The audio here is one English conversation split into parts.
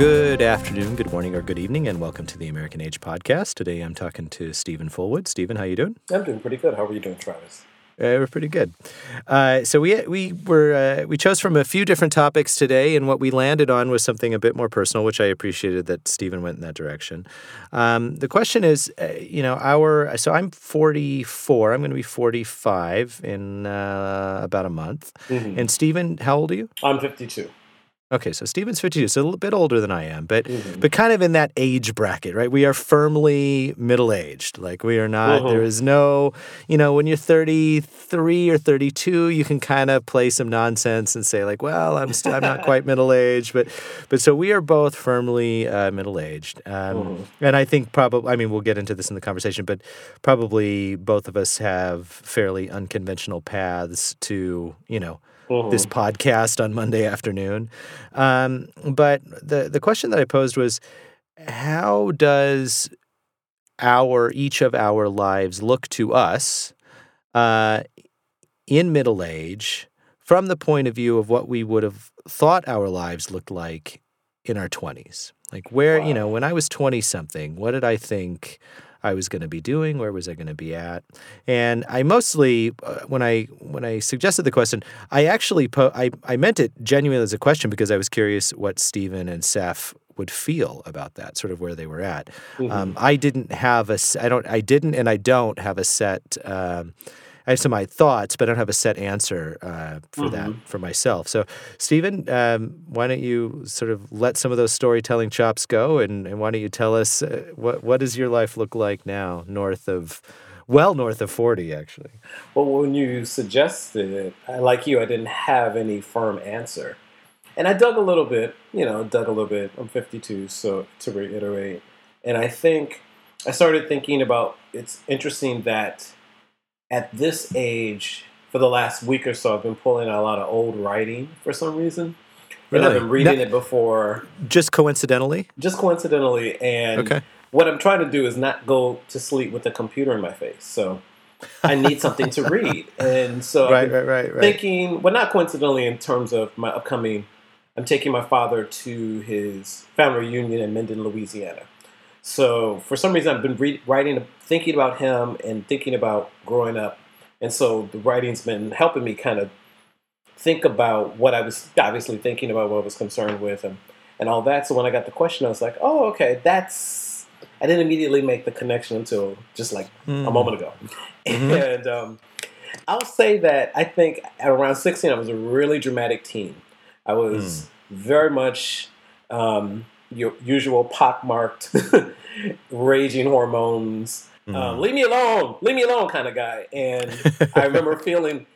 Good afternoon, good morning, or good evening, and welcome to the American Age podcast. Today I'm talking to Steven Fullwood. Steven, how are you doing? I'm doing pretty good. How are you doing, Travis? Uh, we're pretty good. Uh, so we we were uh, we chose from a few different topics today, and what we landed on was something a bit more personal, which I appreciated that Steven went in that direction. Um, the question is, uh, you know, our so I'm 44. I'm going to be 45 in uh, about a month. Mhm. And Steven, how old are you? I'm 52. Okay, so Steven's 52, so a little bit older than I am, but Mhm. but kind of in that age bracket, right? We are firmly middle aged. Like we are not. there Mhm. is no, you know, when you're 33 or 32, you can kind of play some nonsense and say like, well, I'm st- I'm not quite middle aged, but but so we are both firmly uh, middle aged, um, Mhm. and I think probably. I mean, we'll get into this in the conversation, but probably both of us have fairly unconventional paths to, you know Mhm. this podcast on Monday afternoon. Um, but the the question that I posed was, how does our each of our lives look to us uh, in middle age from the point of view of what we would have thought our lives looked like in our twenties? Like where you know when I was twenty something, what did I think? I was going to be doing, where was I going to be at, and I mostly uh, when I when I suggested the question, I actually po- I I meant it genuinely as a question because I was curious what Steven and Seth would feel about that, sort of where they were at. Mhm. Um, I didn't have a I don't I didn't and I don't have a set. Um, I have some my thoughts, but I don't have a set answer uh, for that Mhm. for myself. So, Steven, um, why don't you sort of let some of those storytelling chops go, and, and why don't you tell us uh, what what does your life look like now, north of, well, north of forty, actually. Well, when you suggested it, I, like you, I didn't have any firm answer. And I dug a little bit, you know, dug a little bit. I'm 52, so to reiterate. And I think I started thinking about it's interesting that at this age, for the last week or so, I've been pulling out a lot of old writing for some reason. And I've been reading That- it before, Just coincidentally, just coincidentally. And okay. what I'm trying to do is not go to sleep with the computer in my face. So I need something to read. And so right, right, right, right. thinking, well, not coincidentally, in terms of my upcoming, I'm taking my father to his family reunion in Minden, Louisiana. So for some reason, I've been re- writing, thinking about him and thinking about growing up. And so the writing's been helping me kind of think about what I was obviously thinking about, what I was concerned with, and, and all that. So when I got the question, I was like, oh, okay, that's. I didn't immediately make the connection until just like a Mm. moment ago. Mhm. And um, I'll say that I think at around 16, I was a really dramatic teen. I was very much um, your usual pockmarked, raging hormones, um, Mm. leave me alone, leave me alone kind of guy. And I remember feeling,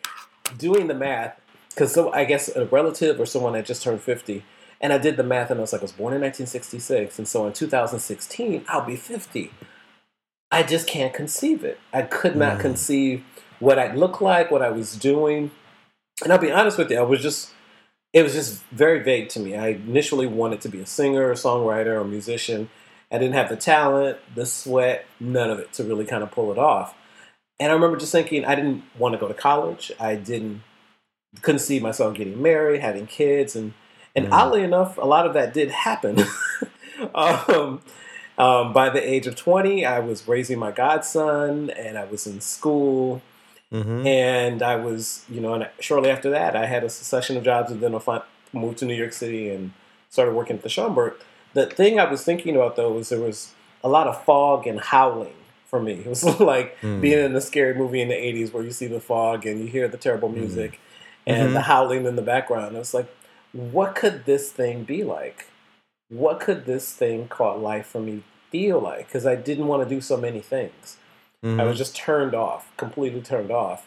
doing the math, because so I guess a relative or someone had just turned 50. And I did the math and I was like, I was born in 1966. And so in 2016, I'll be 50. I just can't conceive it. I could not Mm. conceive what I'd look like, what I was doing. And I'll be honest with you, I was just, it was just very vague to me. I initially wanted to be a singer, a songwriter, or musician. I didn't have the talent, the sweat, none of it to really kind of pull it off. And I remember just thinking I didn't want to go to college. I didn't couldn't see myself getting married, having kids, and and Mm. oddly enough, a lot of that did happen. um, um, by the age of twenty, I was raising my godson, and I was in school, Mhm. and I was, you know, and shortly after that, I had a succession of jobs, and then I moved to New York City and started working at the Schomburg. The thing I was thinking about though was there was a lot of fog and howling for me. It was like Mm. being in a scary movie in the '80s where you see the fog and you hear the terrible music and Mhm. the howling in the background. It was like, what could this thing be like? What could this thing called life for me feel like? Because I didn't want to do so many things. I Mhm. was just turned off, completely turned off.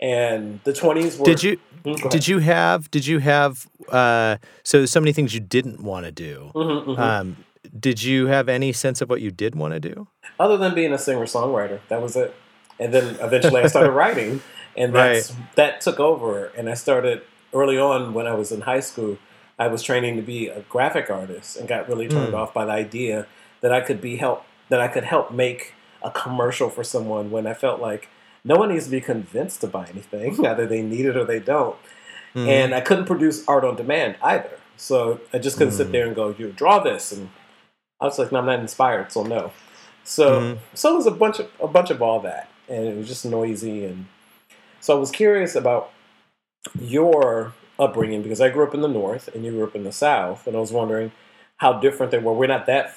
And the twenties were. Did you Mm, did you have did you have uh, so so many things you didn't want to do? Mhm, mhm. Um, did you have any sense of what you did want to do? Other than being a singer songwriter, that was it. And then eventually I started writing, and that's that took over. And I started early on when I was in high school. I was training to be a graphic artist, and got really turned Mm. off by the idea that I could be help that I could help make a commercial for someone when I felt like no one needs to be convinced to buy anything, either they need it or they don't. Mhm. And I couldn't produce art on demand either. So I just couldn't sit Mm. there and go, "You draw this," and I was like, "No, I'm not inspired, so no." So Mhm. so it was a bunch of a bunch of all that, and it was just noisy, and so I was curious about your upbringing because I grew up in the north and you grew up in the south, and I was wondering how different they were. We're not that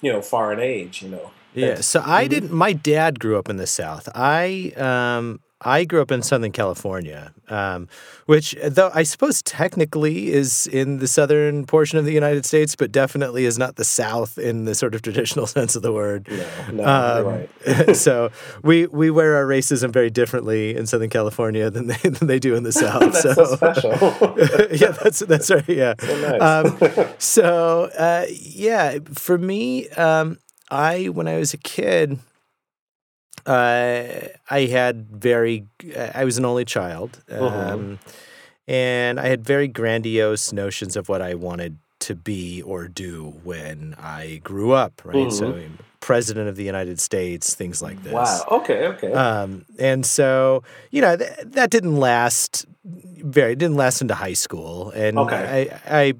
you know far in age, you know. Yeah. So I Mhm. didn't. My dad grew up in the South. I um I grew up in Southern California, um, which though I suppose technically is in the southern portion of the United States, but definitely is not the South in the sort of traditional sense of the word. No, no, Um, right. so we we wear our racism very differently in Southern California than they than they do in the South. That's so special. yeah, that's that's right. Yeah. so nice. Um, so uh, yeah, for me, um, I when I was a kid, uh, I had very I was an only child, um, Mhm. and I had very grandiose notions of what I wanted to be or do when I grew up. Right, so president of the United States, things like this. wow. Okay. Okay. Um, and so, you know, th- that didn't last very, didn't last into high school. And Okay. I,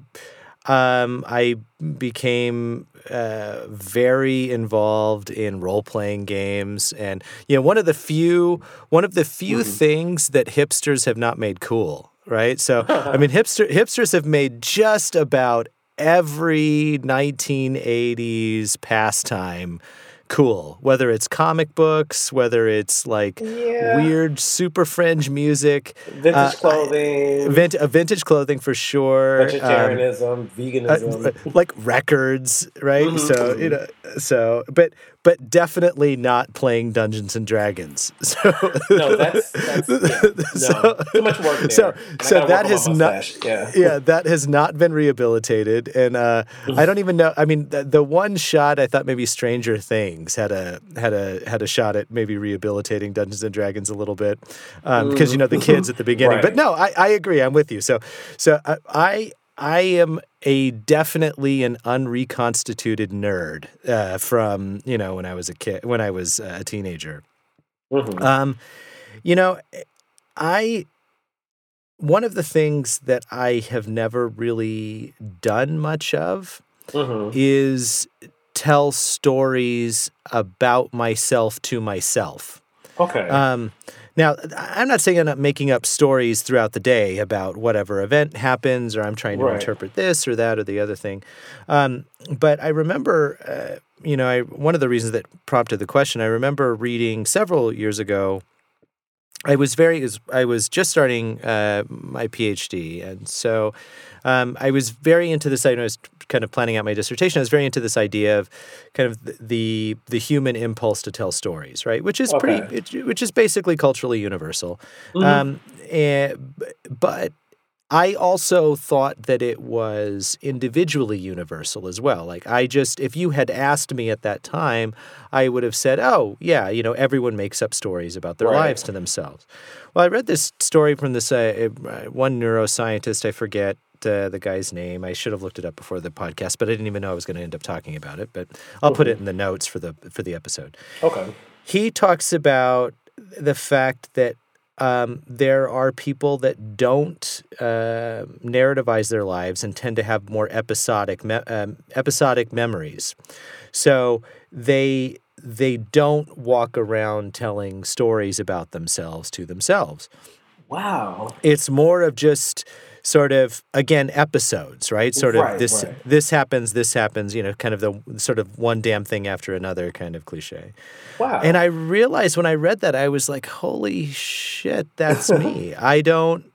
I, um, I became uh, very involved in role playing games. And, you know, one of the few, one of the few Mhm. things that hipsters have not made cool, right? So, I mean, hipster, hipsters have made just about every 1980s pastime cool, whether it's comic books, whether it's like yeah. weird super fringe music, vintage uh, clothing, vint- uh, vintage clothing for sure. um, vegetarianism, uh, veganism. uh, like records, right? Mhm, So you know, so but but definitely not playing Dungeons and Dragons. So no, that's, that's yeah, no, So- too much work there. so- so that has not- Yeah. yeah, that has not been rehabilitated, and uh, I don't even know. I mean, the, the one shot I thought maybe Stranger Things had a had a had a shot at maybe rehabilitating Dungeons and Dragons a little bit um, because you know the kids at the mm. beginning. But no, I, I agree. I'm with you. So so uh, I, I I am a definitely an unreconstituted nerd uh, from you know when I was a kid when I was a teenager. Mhm. Um, you know, I one of the things that I have never really done much of Mhm. is tell stories about myself to myself. Okay. Um, now, I'm not saying I'm not making up stories throughout the day about whatever event happens, or I'm trying to Right. interpret this or that or the other thing. Um, but I remember, uh, you know, I, one of the reasons that prompted the question, I remember reading several years ago. I was very, I was just starting uh, my PhD, and so um, I was very into this. I was kind of planning out my dissertation. I was very into this idea of kind of the the, the human impulse to tell stories, right? Which is pretty, it, which is basically culturally universal. Mhm. Um, and, but I also thought that it was individually universal as well. Like I just, if you had asked me at that time, I would have said, "Oh, yeah, you know, everyone makes up stories about their Right. lives to themselves." Well, I read this story from this uh, uh, one neuroscientist. I forget uh, the guy's name. I should have looked it up before the podcast, but I didn't even know I was going to end up talking about it. But I'll put it in the notes for the for the episode okay. he talks about the fact that um, there are people that don't uh, narrativize their lives and tend to have more episodic me- um, episodic memories. So they they don't walk around telling stories about themselves to themselves. Wow. It's more of just sort of again episodes, right? Sort of Right, this right. this happens, this happens, you know, kind of the sort of one damn thing after another kind of cliche. Wow. And I realized when I read that, I was like, holy shit, that's me. I don't,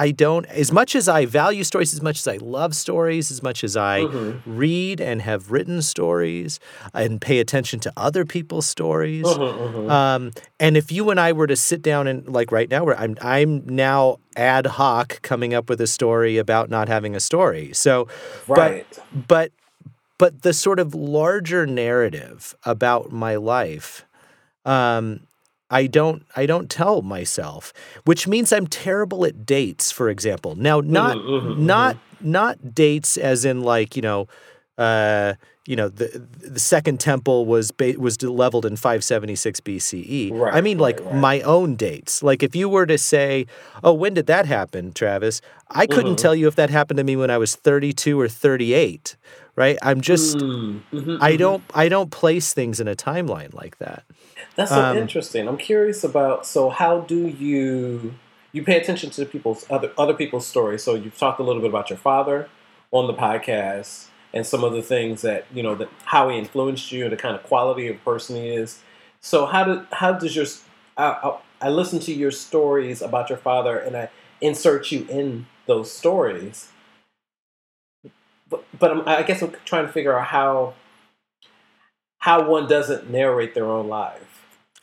I don't, as much as I value stories, as much as I love stories, as much as I Mhm. read and have written stories and pay attention to other people's stories. Mhm, mhm. Um, and if you and I were to sit down and like right now, where I'm, I'm now ad hoc coming up with a story about not having a story. So, right. but but the sort of larger narrative about my life um I don't I don't tell myself, which means I'm terrible at dates, for example. Now not Mhm, mhm, not not dates as in like, you know, uh, you know, the the second temple was ba- was leveled in 576 BCE. Right, I mean, like right, right. my own dates. Like if you were to say, "Oh, when did that happen, Travis?" I couldn't Mhm. tell you if that happened to me when I was 32 or 38. Right? I'm just Mm, mhm, I don't I don't place things in a timeline like that. That's so Um, interesting. I'm curious about. So, how do you you pay attention to people's other other people's stories? So, you've talked a little bit about your father on the podcast and some of the things that you know that how he influenced you and the kind of quality of person he is. So, how do how does your I, I, I listen to your stories about your father and I insert you in those stories. But, but I'm, I guess I'm trying to figure out how how one doesn't narrate their own life.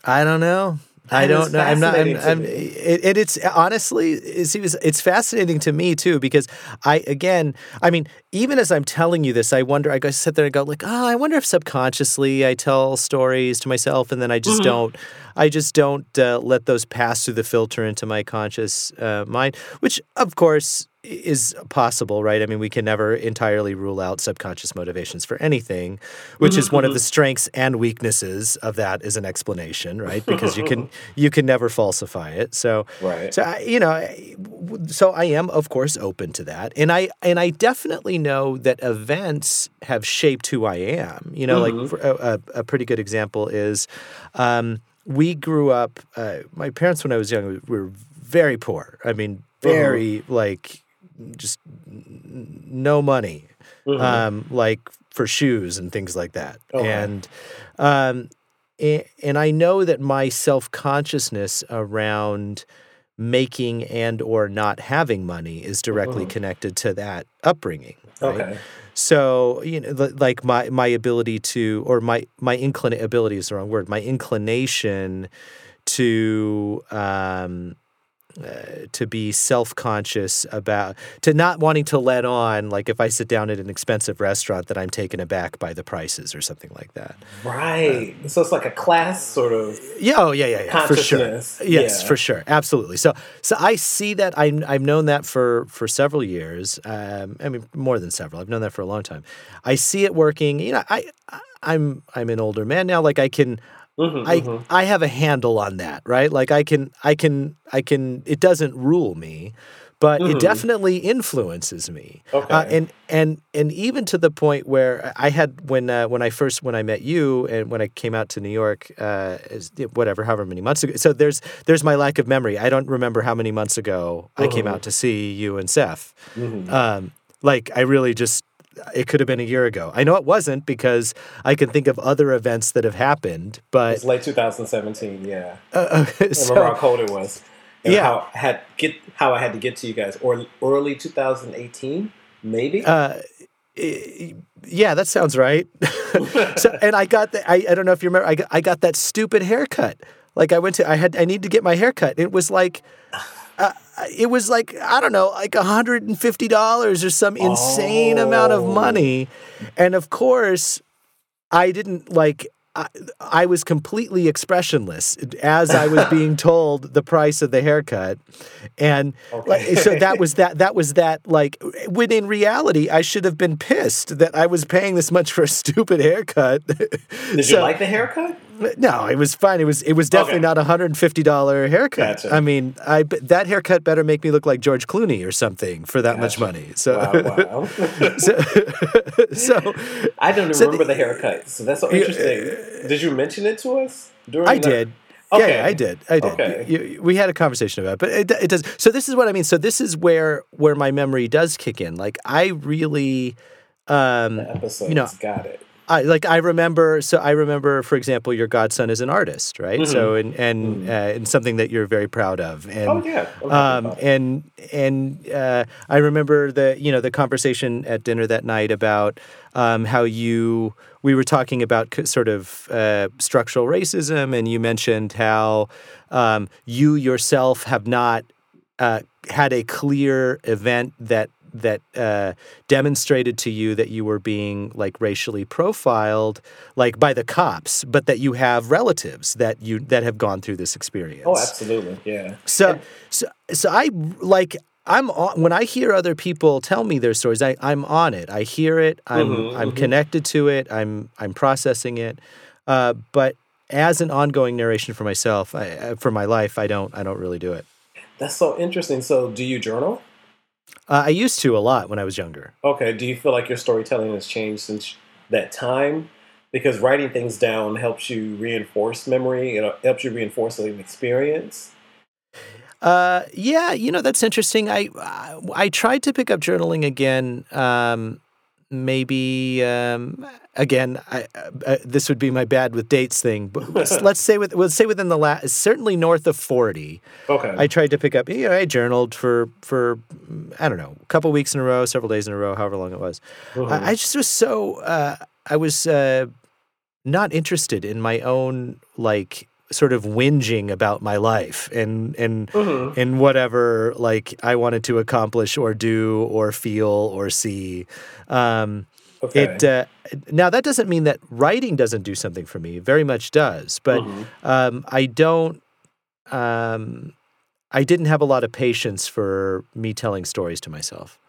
I don't know. I don't know. I'm not. I'm. I'm it, it, it's honestly, it's, it's it's fascinating to me too because I again, I mean, even as I'm telling you this, I wonder. I go sit there and go like, oh, I wonder if subconsciously I tell stories to myself and then I just Mhm. don't. I just don't uh, let those pass through the filter into my conscious uh, mind, which of course is possible, right? I mean, we can never entirely rule out subconscious motivations for anything, which Mhm, is one of the strengths and weaknesses of that as an explanation, right? Because you can you can never falsify it. So Right. so I, you know, so I am of course open to that, and I and I definitely know that events have shaped who I am. You know, Mhm. like a, a, a pretty good example is, um, we grew up. Uh, my parents, when I was young, were very poor. I mean, very like just no money Mhm. um, like for shoes and things like that. Okay. And um, and I know that my self consciousness around making and or not having money is directly Mhm. connected to that upbringing. Right? okay. So you know, like my my ability to, or my my inclination ability is the wrong word. My inclination to um, uh, to be self conscious about to not wanting to let on, like if I sit down at an expensive restaurant, that I'm taken aback by the prices or something like that. Right. so it's like a class sort of Yeah, oh yeah, yeah, yeah, for sure. consciousness. Yes, Yeah. for sure, absolutely. So, so I see that. I, I've known that for for several years. Um, I mean, more than several. I've known that for a long time. I see it working. You know, I I- I'm I'm an older man now. Like I can Mhm, I mhm. I have a handle on that, right? Like I can I can I can. It doesn't rule me, but Mhm. it definitely influences me. Okay. Uh, and and and even to the point where I had when uh, when I first when I met you and when I came out to New York, uh, whatever, however many months ago. So there's there's my lack of memory. I don't remember how many months ago I came Mhm. out to see you and Seth. Mhm. Um, like I really just it could have been a year ago. I know it wasn't because I can think of other events that have happened, but it's late 2017. Yeah. uh, remember so how cold it was. And Yeah. How I had get how I had to get to you guys, or early 2018, maybe. uh, yeah, that sounds right. so, and I got the, I, I don't know if you remember, I got, I got that stupid haircut. Like I went to, I had, I need to get my haircut. It was like, uh, it was like, I don't know, like $150 or some insane amount of Oh. money. And of course, I didn't like, I, I was completely expressionless as I was being told the price of the haircut. And Okay. so that was that that was that like when in reality I should have been pissed that I was paying this much for a stupid haircut. Did you So- like the haircut? No, it was fine. It was it was definitely Okay. not a hundred and fifty dollar haircut. Gotcha. I mean, I that haircut better make me look like George Clooney or something for that much money. So, Wow, wow. so, so I don't So remember the- the haircut, so that's so Yeah, interesting. Did you mention it to us? During I the- did. Yeah, Okay. yeah, I did. I did. Okay. You- you- we had a conversation about it, but it, it does. So this is what I mean. So this is where where my memory does kick in. Like I really, um, The episodes you know, got it. I like I remember. So I remember, for example, your godson is an artist, right? So and and Mhm. uh, and something that you're very proud of. And Oh yeah. I'm um, and and uh, I remember the you know the conversation at dinner that night about um, how you we were talking about sort of uh, structural racism, and you mentioned how um, you yourself have not uh, had a clear event that that uh, demonstrated to you that you were being like racially profiled like by the cops but that you have relatives that you that have gone through this experience oh, absolutely. Yeah. so, so, so I like I'm on, when I hear other people tell me their stories, I, I'm on it. I hear it. I'm Mhm, I'm mhm. connected to it. I'm I'm processing it. Uh, but as an ongoing narration for myself, I, I- for my life, I don't I don't really do it. That's so interesting. So, do you journal? Uh, I used to a lot when I was younger. Okay. Do you feel like your storytelling has changed since that time? Because writing things down helps you reinforce memory. It helps you reinforce an experience. Uh, yeah, you know that's interesting. I I, I tried to pick up journaling again. Um, maybe um, again. I, uh, this would be my bad with dates thing, but let's, let's say with let's say within the last certainly north of forty. Okay. I tried to pick up. You know, I journaled for for I don't know, a couple weeks in a row, several days in a row, however long it was. Mhm. I, I just was so uh, I was uh, not interested in my own like sort of whinging about my life and and Mhm. and whatever like I wanted to accomplish or do or feel or see. Um, okay. It uh, now that doesn't mean that writing doesn't do something for me. It very much does, but Mhm. um, I don't. Um, I didn't have a lot of patience for me telling stories to myself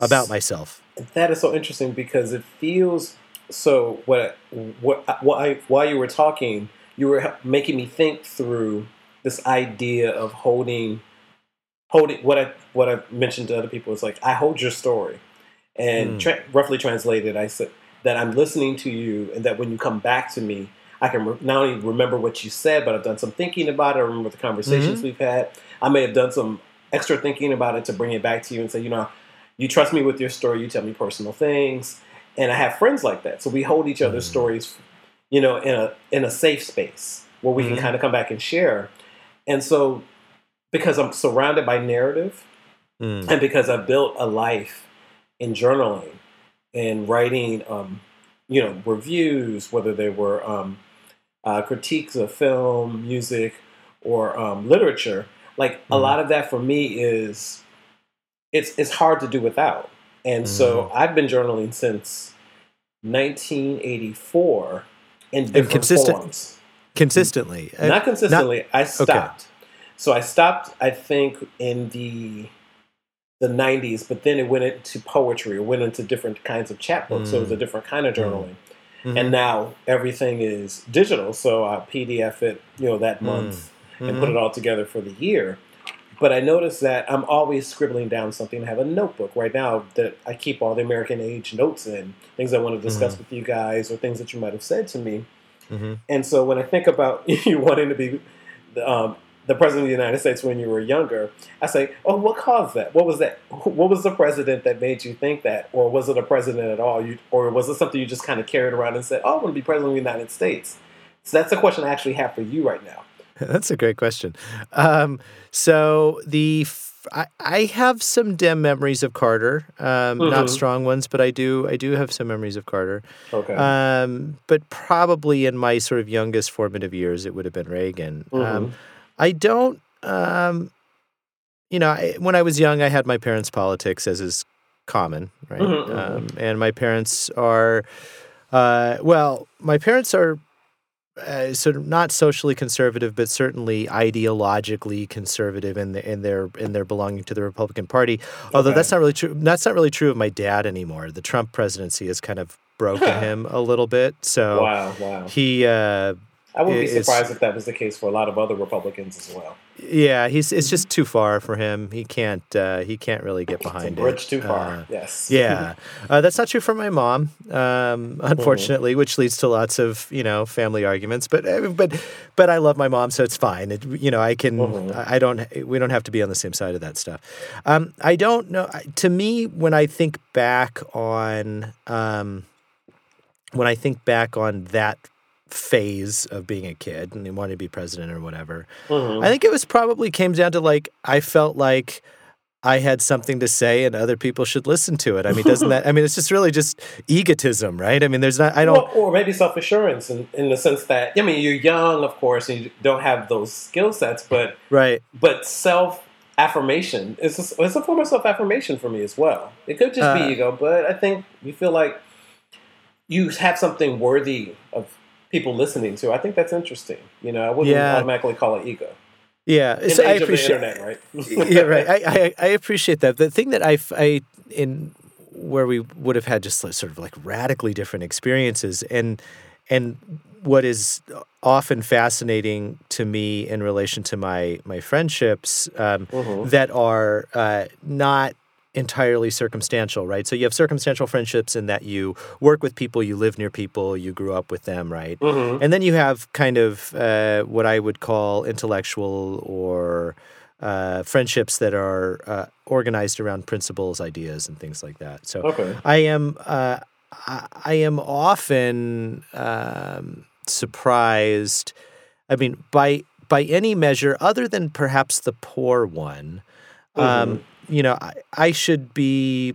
about myself. That is so interesting because it feels so. What what what I while you were talking, you were making me think through this idea of holding holding what I what I mentioned to other people is like I hold your story, and Hmm. tra- roughly translated, I said that I'm listening to you, and that when you come back to me, I can re- not only remember what you said, but I've done some thinking about it. I remember the conversations we've had. I may have done some extra thinking about it to bring it back to you and say, you know, you trust me with your story. You tell me personal things, and I have friends like that. So we hold each other's Mm. stories, you know, in a in a safe space where we Mhm. can kind of come back and share. And so, because I'm surrounded by narrative, Mm. and because I built a life in journaling and writing, um, you know, reviews, whether they were um, uh, critiques of film, music, or um, literature, like a Mhm. lot of that for me is it's it's hard to do without. And so I've been journaling since 1984 in different consistent- forms. Consistently, Not consistently. I stopped. So I stopped. I think in the the '90s, but then it went into poetry. It went into different kinds of chapbooks. So it was a Mm. different kind of journaling. Mhm. And now everything is digital. So I PDF it, you know, that month and put Mhm. it all together for the year. But I noticed that I'm always scribbling down something. I have a notebook right now that I keep all the American age notes in, things I want to discuss with you guys or things that you might have said to me. Mhm. And so when I think about you wanting to be um, the president of the United States when you were younger, I say, oh, what caused that? What was that? What was the president that made you think that? Or was it a president at all? You, or was it something you just kind of carried around and said, oh, I want to be president of the United States? So that's the question I actually have for you right now. That's a great question. Um, so the f- I, I have some dim memories of Carter, um, not Mhm. strong ones, but I do I do have some memories of Carter. Okay. Um, but probably in my sort of youngest formative years, it would have been Reagan. Um, Mhm. I don't, um, you know, I, when I was young, I had my parents' politics, as is common, right? Mhm, mhm. Um, and my parents are, uh, well, my parents are uh, sort of not socially conservative, but certainly ideologically conservative in the, in their in their belonging to the Republican Party. Although Okay. that's not really true. That's not really true of my dad anymore. The Trump presidency has kind of broken him a little bit. So wow, wow. he. Uh, I wouldn't be surprised if that was the case for a lot of other Republicans as well. Yeah, he's it's just too far for him. He can't uh, he can't really get It's behind bridge it. too far. Uh, yes. yeah, uh, that's not true for my mom, um, unfortunately, which leads to lots of you know family arguments. But uh, but but I love my mom, so it's fine. It, you know, I can Mhm. I I don't we don't have to be on the same side of that stuff. Um, I don't know. To me, when I think back on um, when I think back on that phase of being a kid and wanting to be president or whatever. Mhm. I think it was probably came down to like I felt like I had something to say and other people should listen to it. I mean, doesn't that? I mean, it's just really just egotism, right? I mean, there's not. I don't. Well, or maybe self assurance in, in the sense that I mean you're young, of course, and you don't have those skill sets, but right. but self affirmation is a, it's a form of self affirmation for me as well. It could just Uh, be ego, but I think you feel like you have something worthy of people listening to. I think that's interesting. You know, I wouldn't Yeah. automatically call it ego. Yeah, so I age of the appreciate. internet, right? yeah, right. I, I I appreciate that. The thing that I I in where we would have had just like, sort of like radically different experiences, and and what is often fascinating to me in relation to my my friendships um, Mhm. that are uh, not entirely circumstantial, right? So you have circumstantial friendships in that you work with people, you live near people, you grew up with them, right? Mhm. And then you have kind of uh, what I would call intellectual or uh, friendships that are uh, organized around principles, ideas, and things like that. So Okay. I am uh, I, I am often um, surprised. I mean, by by any measure, other than perhaps the poor one, um, you know, I, I should be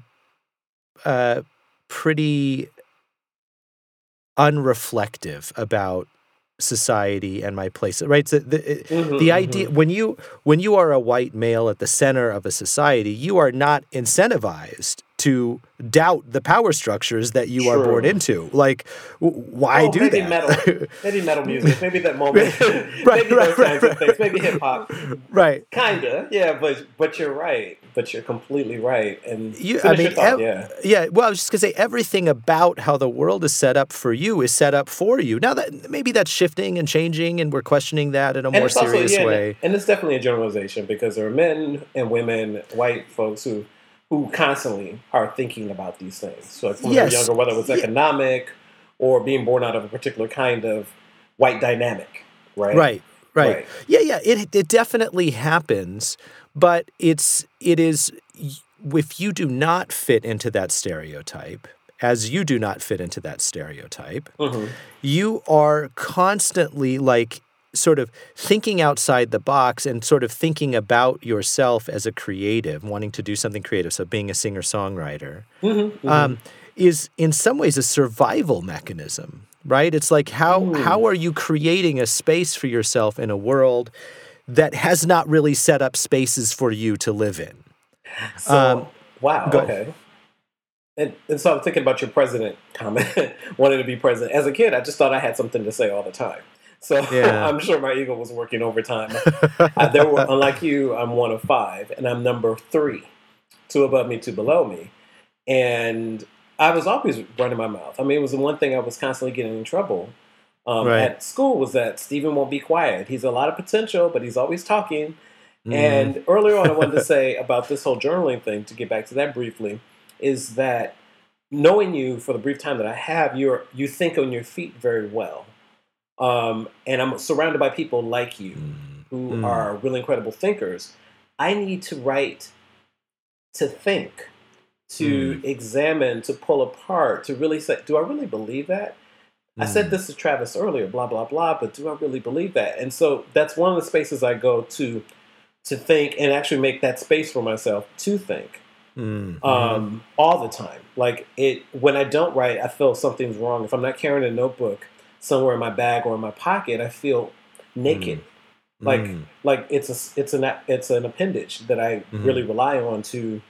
uh, pretty unreflective about society and my place. Right? So the, Mhm, the mhm. idea when you when you are a white male at the center of a society, you are not incentivized to doubt the power structures that you are born into. Like, why Oh, do maybe that? metal, maybe metal music, maybe that moment, Right, maybe right, those right, kinds right. of things, maybe hip hop, right. kinda, yeah. But but you're right, but you're completely right. And You, I mean, thought, ev- yeah, yeah. Well, I was just gonna say everything about how the world is set up for you is set up for you. Now that maybe that's shifting and changing, and we're questioning that in a and more it's also serious yeah, way. and it's definitely a generalization because there are men and women, white folks who who constantly are thinking about these things. So like when Yes. they're younger, whether it was Yeah. economic or being born out of a particular kind of white dynamic, right? Right, right. Right. Yeah, yeah. It it definitely happens, but it's it is if you do not fit into that stereotype, as you do not fit into that stereotype, hmm you are constantly like sort of thinking outside the box and sort of thinking about yourself as a creative, wanting to do something creative. So being a singer songwriter hmm um, is in some ways a survival mechanism, right? It's like how how are you creating a space for yourself in a world that has not really set up spaces for you to live in? So, Um, wow, go. okay. And, and so I'm thinking about your president comment, wanting to be president. As a kid, I just thought I had something to say all the time. So Yeah. I'm sure my ego was working overtime. uh, there were, unlike you, I'm one of five, and I'm number three, two above me, two below me. And I was always running my mouth. I mean, it was the one thing I was constantly getting in trouble um, Right. at school was that Steven won't be quiet. He's a lot of potential, but he's always talking. Mm. And earlier on, I wanted to say about this whole journaling thing, to get back to that briefly, is that knowing you for the brief time that I have, you're you think on your feet very well. Um, and I'm surrounded by people like you Mm. who Mm. are really incredible thinkers. I need to write to think, to Mm. examine, to pull apart, to really say, do I really believe that? I said Mm. this to Travis earlier, blah blah blah, but do I really believe that? And so that's one of the spaces I go to to think and actually make that space for myself to think Mm. um, all the time. Like it when I don't write, I feel something's wrong. If I'm not carrying a notebook somewhere in my bag or in my pocket, I feel naked. Like Mm. like it's a it's an it's an appendage that I Mhm. really rely on to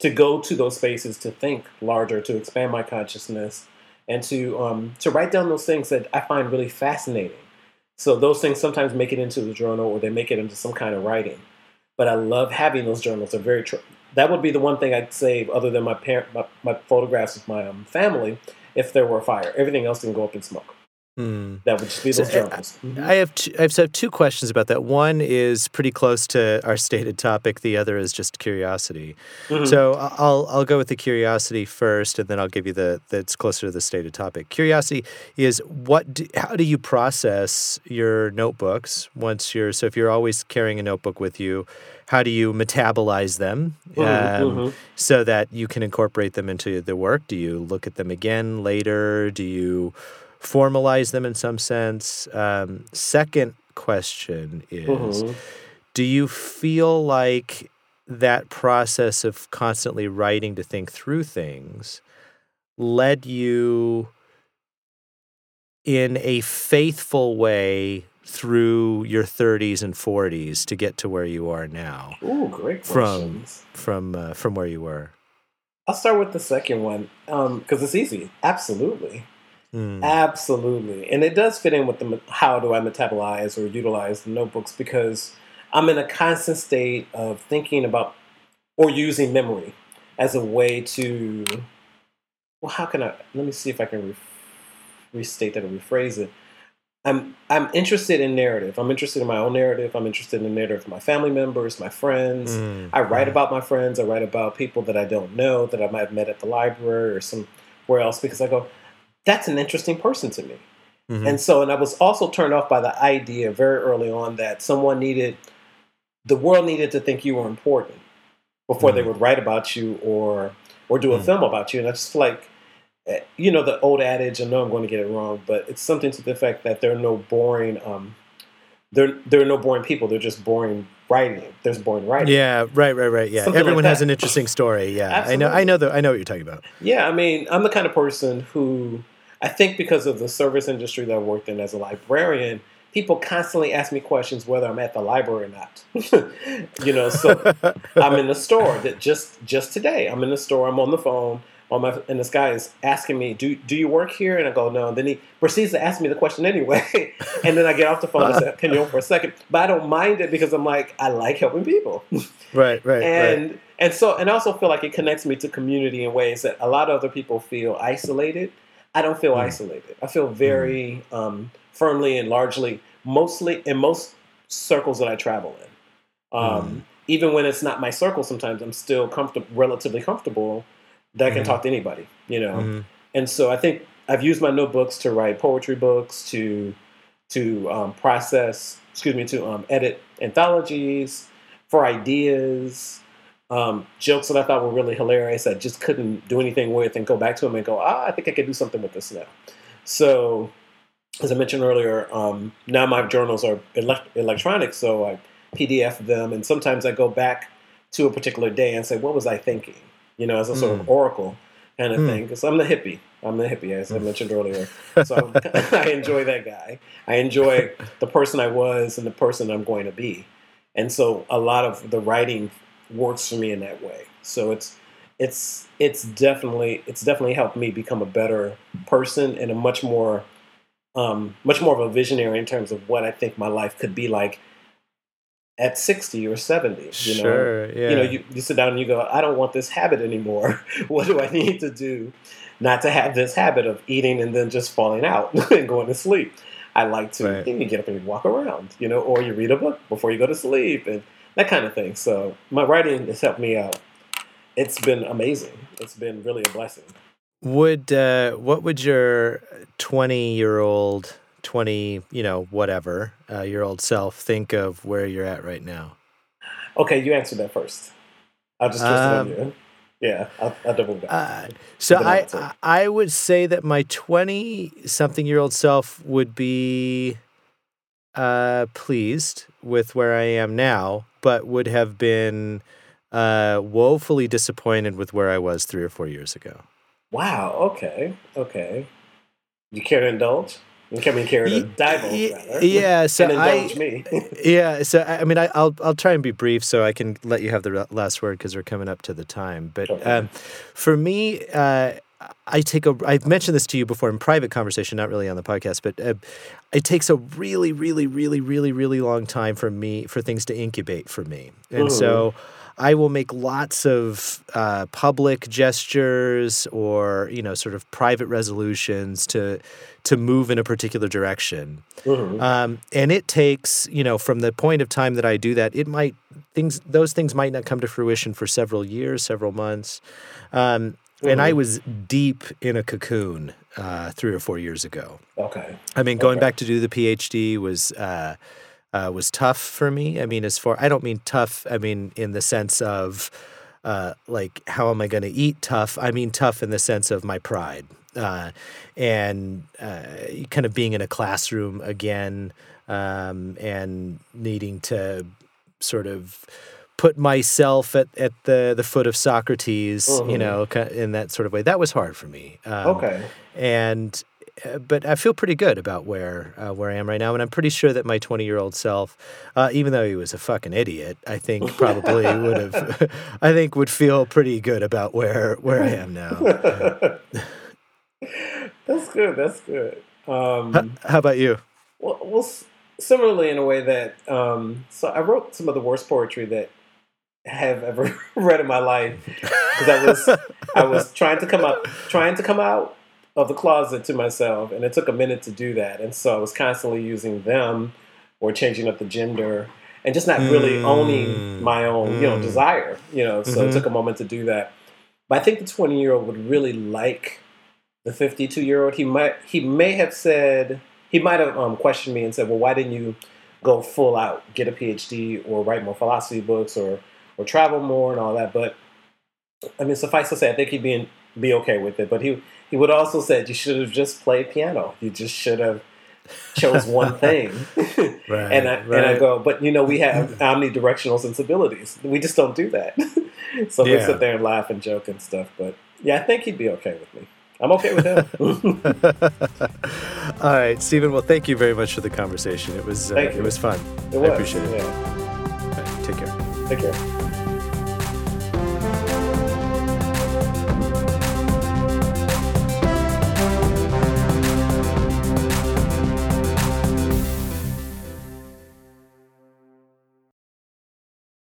to go to those spaces to think larger, to expand my consciousness, and to um, to write down those things that I find really fascinating. So those things sometimes make it into the journal, or they make it into some kind of writing. But I love having those journals. They're very tr- that would be the one thing I'd save, other than my parent my, my photographs of my um, family. If there were a fire, everything else can go up in smoke. Mm. That would just be So, those uh, journals. Mhm. I have two, I have so two questions about that. One is pretty close to our stated topic. The other is just curiosity. Mhm. So I'll I'll go with the curiosity first, and then I'll give you the that's closer to the stated topic. Curiosity is what do, how do you process your notebooks once you're so if you're always carrying a notebook with you, how do you metabolize them Mhm, um, mhm. so that you can incorporate them into the work? Do you look at them again later? Do you formalize them in some sense? Um, second question is Mhm. Do you feel like that process of constantly writing to think through things led you in a faithful way through your 30s and 40s to get to where you are now Ooh, great From- questions. from uh, from where you were? I'll start with the second one because it's easy. Absolutely, Mm. absolutely, and it does fit in with the how do I metabolize or utilize the notebooks because I'm in a constant state of thinking about or using memory as a way to. Well, how can I? Let me see if I can re- restate that or rephrase it. I'm I'm interested in narrative. I'm interested in my own narrative. I'm interested in the narrative of my family members, my friends. Mm, I write mm, about my friends. I write about people that I don't know that I might have met at the library or somewhere else because I go, that's an interesting person to me. mhm. And so, and I was also turned off by the idea very early on that someone needed, the world needed to think you were important before they Mm. would write about you or or do a Mm. film about you. And I just feel like, eh, you know, the old adage. I know I'm going to get it wrong, but it's something to the effect that there are no boring, um, there there are no boring people. They're just boring writing. There's boring writing. Yeah, right, right, right. Yeah, Something like everyone has an interesting story. Yeah, I know. I know the. I know what you're talking about. Yeah, I mean, I'm the kind of person who I think because of the service industry that I worked in as a librarian, people constantly ask me questions whether I'm at the library or not. you know, so I'm in the store that just just today. I'm in the store. I'm on the phone. On my, and this guy is asking me, "Do do you work here?" And I go, "No." And then he proceeds to ask me the question anyway. and then I get off the phone and say, "Can you hold for a second? But I don't mind it because I'm like, I like helping people right, right, and right. and so and I also feel like it connects me to community in ways that a lot of other people feel isolated. I don't feel isolated. I feel very um, firmly and largely, mostly in most circles that I travel in. Um, Mm. Even when it's not my circle, sometimes I'm still comfortable, relatively comfortable that I can Mhm. talk to anybody. You know, Mhm. and so I think I've used my notebooks to write poetry books, to to um, process, excuse me, to um, edit anthologies for ideas, um, jokes that I thought were really hilarious. I just couldn't do anything with, and go back to them and go, ah, I think I could do something with this now. So, as I mentioned earlier, um, now my journals are elect- electronic, so I PDF them, and sometimes I go back to a particular day and say, what was I thinking? You know, as a sort of oracle kind of Mm. thing. Because I'm the hippie. I'm the hippie, as I mentioned earlier. So I enjoy that guy. I enjoy the person I was and the person I'm going to be. And so a lot of the writing works for me in that way. So it's it's it's definitely it's definitely helped me become a better person and a much more um, much more of a visionary in terms of what I think my life could be like at 60 or 70 you know sure. Yeah. you know you, you sit down and you go i don't want this habit anymore what do i need to do not to have this habit of eating and then just falling out and going to sleep i like to Right. you get up and you walk around you know or you read a book before you go to sleep and that kind of thing. So my writing has helped me out. It's been amazing. It's been really a blessing. Would uh, what would your twenty year old, twenty you know whatever uh, year old self think of where you're at right now? okay you answer that first. I'll just twist Um, it on you. Yeah i'll, I'll double back Uh, so I. I would say that my twenty something year old self would be uh, pleased with where I am now, but would have been uh, woefully disappointed with where I was three or four years ago. wow okay okay you care to indulge you care, me care to rather yeah, so and I- indulge me Yeah, so I I mean, I, I'll I'll try and be brief so I can let you have the last word because we're coming up to the time. But Okay. um, for me, uh, I take a. I've mentioned this to you before in private conversation, not really on the podcast, but uh, it takes a really, really, really, really, really long time for me for things to incubate for me, and so. I will make lots of uh, public gestures or you know sort of private resolutions to to move in a particular direction. Mhm. Um, and it takes, you know, from the point of time that I do that, it might things those things might not come to fruition for several years, several months. Um, and I Mhm. was deep in a cocoon uh, three or four years ago. okay I mean, going Okay. back to do the PhD was uh, uh, was tough for me. I mean, as far I don't mean tough. I mean in the sense of uh, like how am I going to eat tough? I mean tough in the sense of my pride uh, and uh, kind of being in a classroom again um, and needing to sort of put myself at, at the, the foot of Socrates, you Mhm. know, in that sort of way. That was hard for me. Um, okay and uh, but I feel pretty good about where uh, where I am right now, and I'm pretty sure that my 20 year old self, uh, even though he was a fucking idiot, I think probably would have, I think would feel pretty good about where where I am now. that's good. That's good. Um, How about you? well, well, similarly in a way that um, so I wrote some of the worst poetry that have ever read in my life because I was I was trying to come out trying to come out of the closet to myself, and it took a minute to do that, and so I was constantly using them or changing up the gender and just not really Mm. owning my own you know Mm. desire, you know. So Mhm. it took a moment to do that, but I think the twenty year old would really like the fifty two year old. He might he may have said he might have um, questioned me and said, "Well, why didn't you go full out, get a PhD, or write more philosophy books, or or travel more and all that?" But I mean, suffice to say, I think he'd be in, be okay with it. But he he would also said, "You should have just played piano. You just should have chose one thing." Right. and I and I go, "But you know, we have omnidirectional sensibilities. We just don't do that." so we sit there and laugh and joke and stuff. But yeah, I think he'd be okay with me. I'm okay with him. All right, Steven. Well, thank you very much for the conversation. It was uh, it was fun. It I appreciate it. Yeah. Right, take care. Take care.